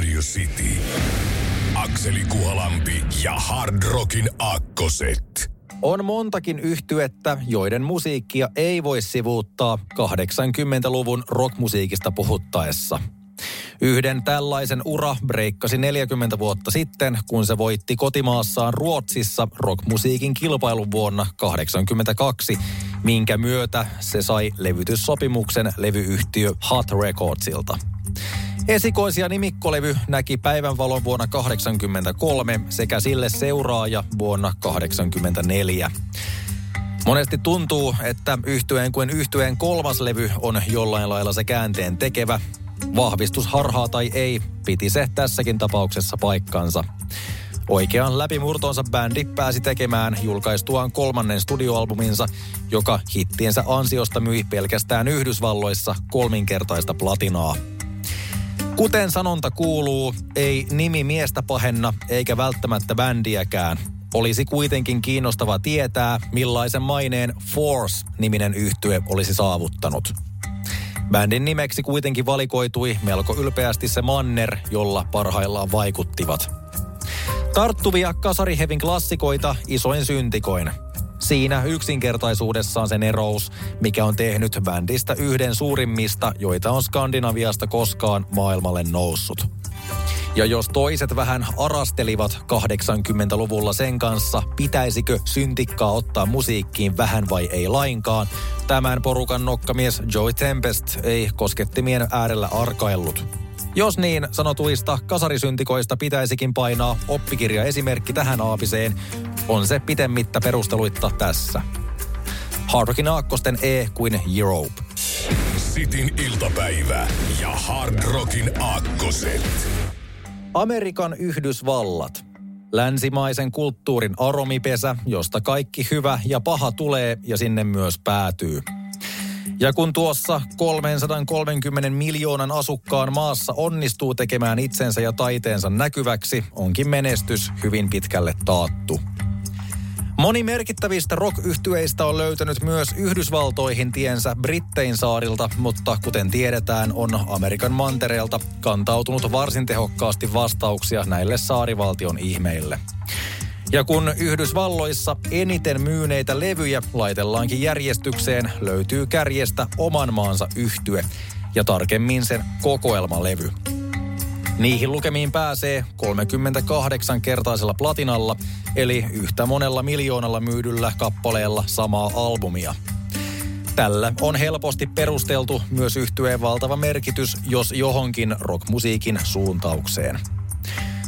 Radio City. Akseli Kuhalampi ja Hard Rockin Akkoset. On montakin yhtyettä, joiden musiikkia ei voi sivuuttaa 80-luvun rockmusiikista puhuttaessa. Yhden tällaisen ura breikkasi 40 vuotta sitten, kun se voitti kotimaassaan Ruotsissa rockmusiikin kilpailun vuonna 1982, minkä myötä se sai levytyssopimuksen levyyhtiö Hot Recordsilta. Esikoisia nimikkolevy näki päivänvalon vuonna 1983 sekä sille seuraaja vuonna 1984. Monesti tuntuu, että yhtyeen kuin yhtyeen kolmas levy on jollain lailla se käänteen tekevä. Vahvistus harhaa tai ei, piti se tässäkin tapauksessa paikkansa. Oikean läpimurtonsa bändi pääsi tekemään julkaistuaan kolmannen studioalbuminsa, joka hittiensä ansiosta myi pelkästään Yhdysvalloissa kolminkertaista platinaa. Kuten sanonta kuuluu, ei nimi miestä pahenna eikä välttämättä bändiäkään. Olisi kuitenkin kiinnostava tietää, millaisen maineen Force-niminen yhtye olisi saavuttanut. Bändin nimeksi kuitenkin valikoitui melko ylpeästi se manner, jolla parhaillaan vaikuttivat. Tarttuvia kasarihevin klassikoita isoin syntikoin. Siinä yksinkertaisuudessaan sen erous, mikä on tehnyt bändistä yhden suurimmista, joita on Skandinaviasta koskaan maailmalle noussut. Ja jos toiset vähän arastelivat 80-luvulla sen kanssa, pitäisikö syntikkaa ottaa musiikkiin vähän vai ei lainkaan, tämän porukan nokkamies Joey Tempest ei koskettimien äärellä arkaillut. Jos niin sanotuista kasarisyntikoista pitäisikin painaa oppikirja esimerkki tähän aapiseen, on se pitemmittä perusteluitta tässä. Hard Rockin aakkosten E kuin Europe. Sitin iltapäivä ja Hard Rockin Aakkoset. Amerikan Yhdysvallat. Länsimaisen kulttuurin aromipesä, josta kaikki hyvä ja paha tulee ja sinne myös päätyy. Ja kun tuossa 330 miljoonan asukkaan maassa onnistuu tekemään itsensä ja taiteensa näkyväksi, onkin menestys hyvin pitkälle taattu. Moni merkittävistä rock on löytänyt myös Yhdysvaltoihin tiensä Brittein saarilta, mutta kuten tiedetään, on Amerikan mantereelta kantautunut varsin tehokkaasti vastauksia näille saarivaltion ihmeille. Ja kun Yhdysvalloissa eniten myyneitä levyjä laitellaankin järjestykseen, löytyy kärjestä oman maansa yhtye ja tarkemmin sen kokoelmalevy. Niihin lukemiin pääsee 38-kertaisella platinalla, eli yhtä monella miljoonalla myydyllä kappaleella samaa albumia. Tällä on helposti perusteltu myös yhtyeen valtava merkitys, jos johonkin rockmusiikin suuntaukseen.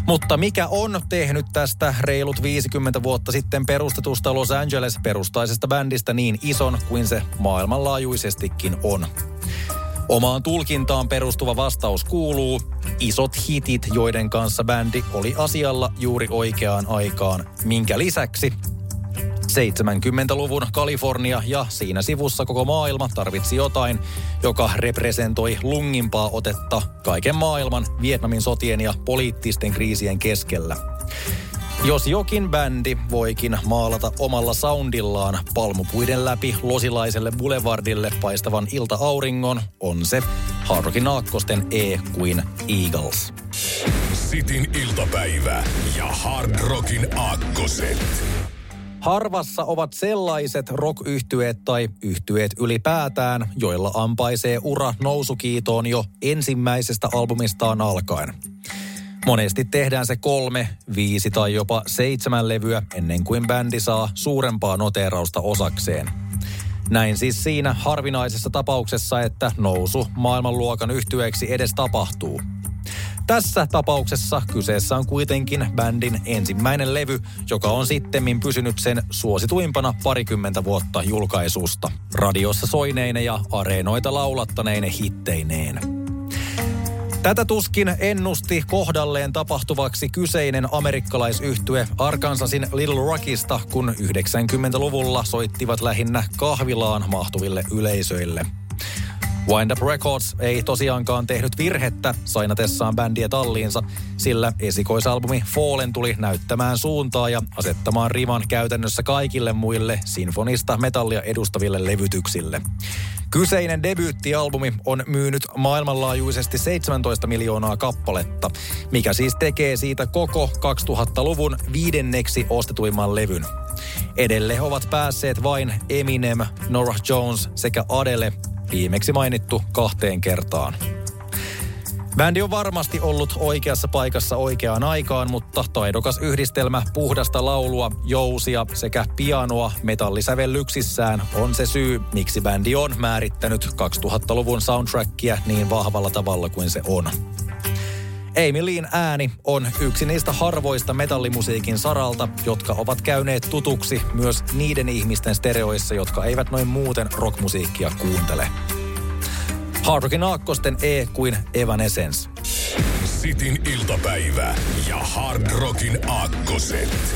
Mutta mikä on tehnyt tästä reilut 50 vuotta sitten perustetusta Los Angeles-perustaisesta bändistä niin ison kuin se maailmanlaajuisestikin on? Omaan tulkintaan perustuva vastaus kuuluu isot hitit, joiden kanssa bändi oli asialla juuri oikeaan aikaan, minkä lisäksi 70-luvun Kalifornia ja siinä sivussa koko maailma tarvitsi jotain, joka representoi lungimpaa otetta kaiken maailman Vietnamin sotien ja poliittisten kriisien keskellä. Jos jokin bändi voikin maalata omalla soundillaan palmupuiden läpi losilaiselle boulevardille paistavan ilta-auringon, on se Hard Naakkosten E kuin Eagles. Sitin iltapäivä ja Hard Rockin Aakkoset. Harvassa ovat sellaiset rock tai yhtyeet ylipäätään, joilla ampaisee ura nousukiitoon jo ensimmäisestä albumistaan alkaen. Monesti tehdään se kolme, viisi tai jopa seitsemän levyä ennen kuin bändi saa suurempaa noteerausta osakseen. Näin siis siinä harvinaisessa tapauksessa, että nousu maailmanluokan yhtyeeksi edes tapahtuu. Tässä tapauksessa kyseessä on kuitenkin bändin ensimmäinen levy, joka on sittemmin pysynyt sen suosituimpana parikymmentä vuotta julkaisusta. Radiossa soineine ja areenoita laulattaneine hitteineen. Tätä tuskin ennusti kohdalleen tapahtuvaksi kyseinen amerikkalaisyhtye Arkansasin Little Rockista, kun 90-luvulla soittivat lähinnä kahvilaan mahtuville yleisöille. Wind Up Records ei tosiaankaan tehnyt virhettä sainatessaan bändiä talliinsa, sillä esikoisalbumi Fallen tuli näyttämään suuntaa ja asettamaan riman käytännössä kaikille muille sinfonista metallia edustaville levytyksille. Kyseinen debyyttialbumi on myynyt maailmanlaajuisesti 17 miljoonaa kappaletta, mikä siis tekee siitä koko 2000-luvun viidenneksi ostetuimman levyn. Edelle ovat päässeet vain Eminem, Norah Jones sekä Adele, viimeksi mainittu kahteen kertaan. Bändi on varmasti ollut oikeassa paikassa oikeaan aikaan, mutta taidokas yhdistelmä puhdasta laulua, jousia sekä pianoa metallisävellyksissään on se syy, miksi bändi on määrittänyt 2000-luvun soundtrackia niin vahvalla tavalla kuin se on. Amy Leen ääni on yksi niistä harvoista metallimusiikin saralta, jotka ovat käyneet tutuksi myös niiden ihmisten stereoissa, jotka eivät noin muuten rockmusiikkia kuuntele. Hard Rockin aakkosten E kuin Evanescence. Sitin iltapäivä ja Hard Rockin aakkoset.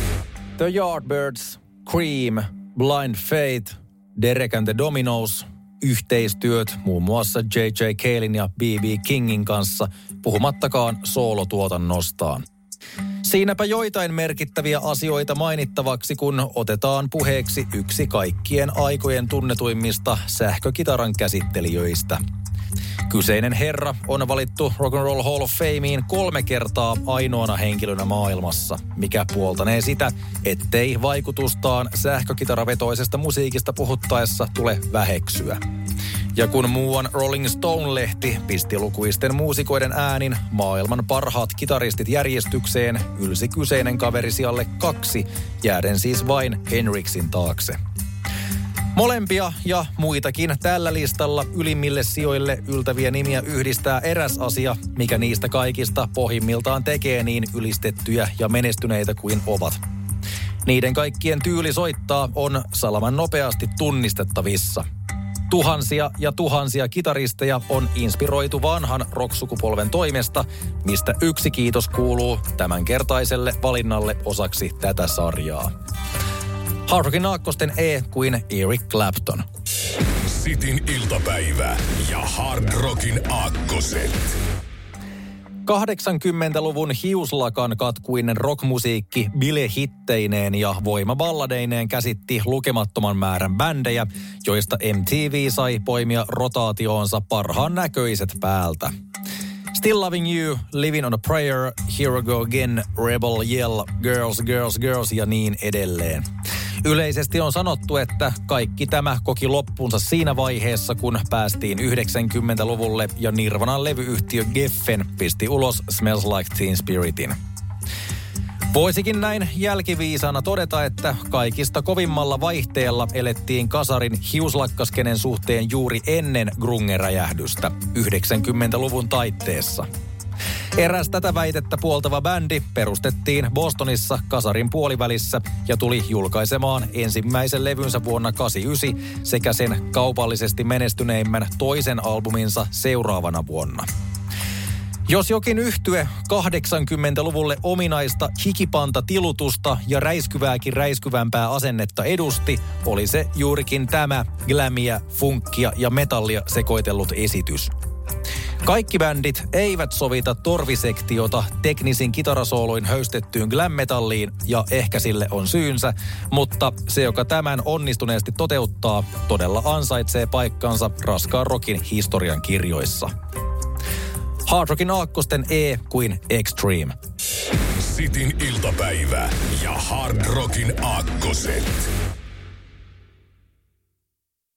The Yardbirds, Cream, Blind Faith, Derek and the Dominos, yhteistyöt muun muassa J.J. Kalin ja B.B. Kingin kanssa, puhumattakaan soolotuotannostaan. Siinäpä joitain merkittäviä asioita mainittavaksi, kun otetaan puheeksi yksi kaikkien aikojen tunnetuimmista sähkökitaran käsittelijöistä – Kyseinen herra on valittu Rock and Roll Hall of Fameen kolme kertaa ainoana henkilönä maailmassa, mikä puoltanee sitä, ettei vaikutustaan sähkökitaravetoisesta musiikista puhuttaessa tule väheksyä. Ja kun muuan Rolling Stone-lehti pisti lukuisten muusikoiden äänin maailman parhaat kitaristit järjestykseen, ylsi kyseinen kaveri sijalle kaksi, jääden siis vain Henriksin taakse. Molempia ja muitakin tällä listalla ylimmille sijoille yltäviä nimiä yhdistää eräs asia, mikä niistä kaikista pohjimmiltaan tekee niin ylistettyjä ja menestyneitä kuin ovat. Niiden kaikkien tyyli soittaa on salaman nopeasti tunnistettavissa. Tuhansia ja tuhansia kitaristeja on inspiroitu vanhan rocksukupolven toimesta, mistä yksi kiitos kuuluu tämänkertaiselle valinnalle osaksi tätä sarjaa. Hardrockin aakkosten E kuin Eric Clapton. Sitin iltapäivä ja Hard Rockin aakkoset. 80-luvun hiuslakan katkuinen rockmusiikki bile-hitteineen ja voimaballadeineen käsitti lukemattoman määrän bändejä, joista MTV sai poimia rotaatioonsa parhaan näköiset päältä. Still Loving You, Living on a Prayer, Here Go Again, Rebel Yell, Girls, Girls, Girls ja niin edelleen. Yleisesti on sanottu, että kaikki tämä koki loppunsa siinä vaiheessa, kun päästiin 90-luvulle ja Nirvanan levyyhtiö Geffen pisti ulos Smells Like Teen Spiritin. Voisikin näin jälkiviisana todeta, että kaikista kovimmalla vaihteella elettiin kasarin hiuslakkaskenen suhteen juuri ennen grungeräjähdystä 90-luvun taitteessa – Eräs tätä väitettä puoltava bändi perustettiin Bostonissa kasarin puolivälissä ja tuli julkaisemaan ensimmäisen levynsä vuonna 89 sekä sen kaupallisesti menestyneimmän toisen albuminsa seuraavana vuonna. Jos jokin yhtye 80-luvulle ominaista hikipanta tilutusta ja räiskyvääkin räiskyvämpää asennetta edusti, oli se juurikin tämä glämiä, funkkia ja metallia sekoitellut esitys – kaikki bändit eivät sovita torvisektiota teknisin kitarasooloin höystettyyn glam-metalliin ja ehkä sille on syynsä, mutta se, joka tämän onnistuneesti toteuttaa, todella ansaitsee paikkansa raskaan rockin historian kirjoissa. Hard Rockin aakkosten E kuin Extreme. Sitin iltapäivä ja Hard Rockin aakkoset.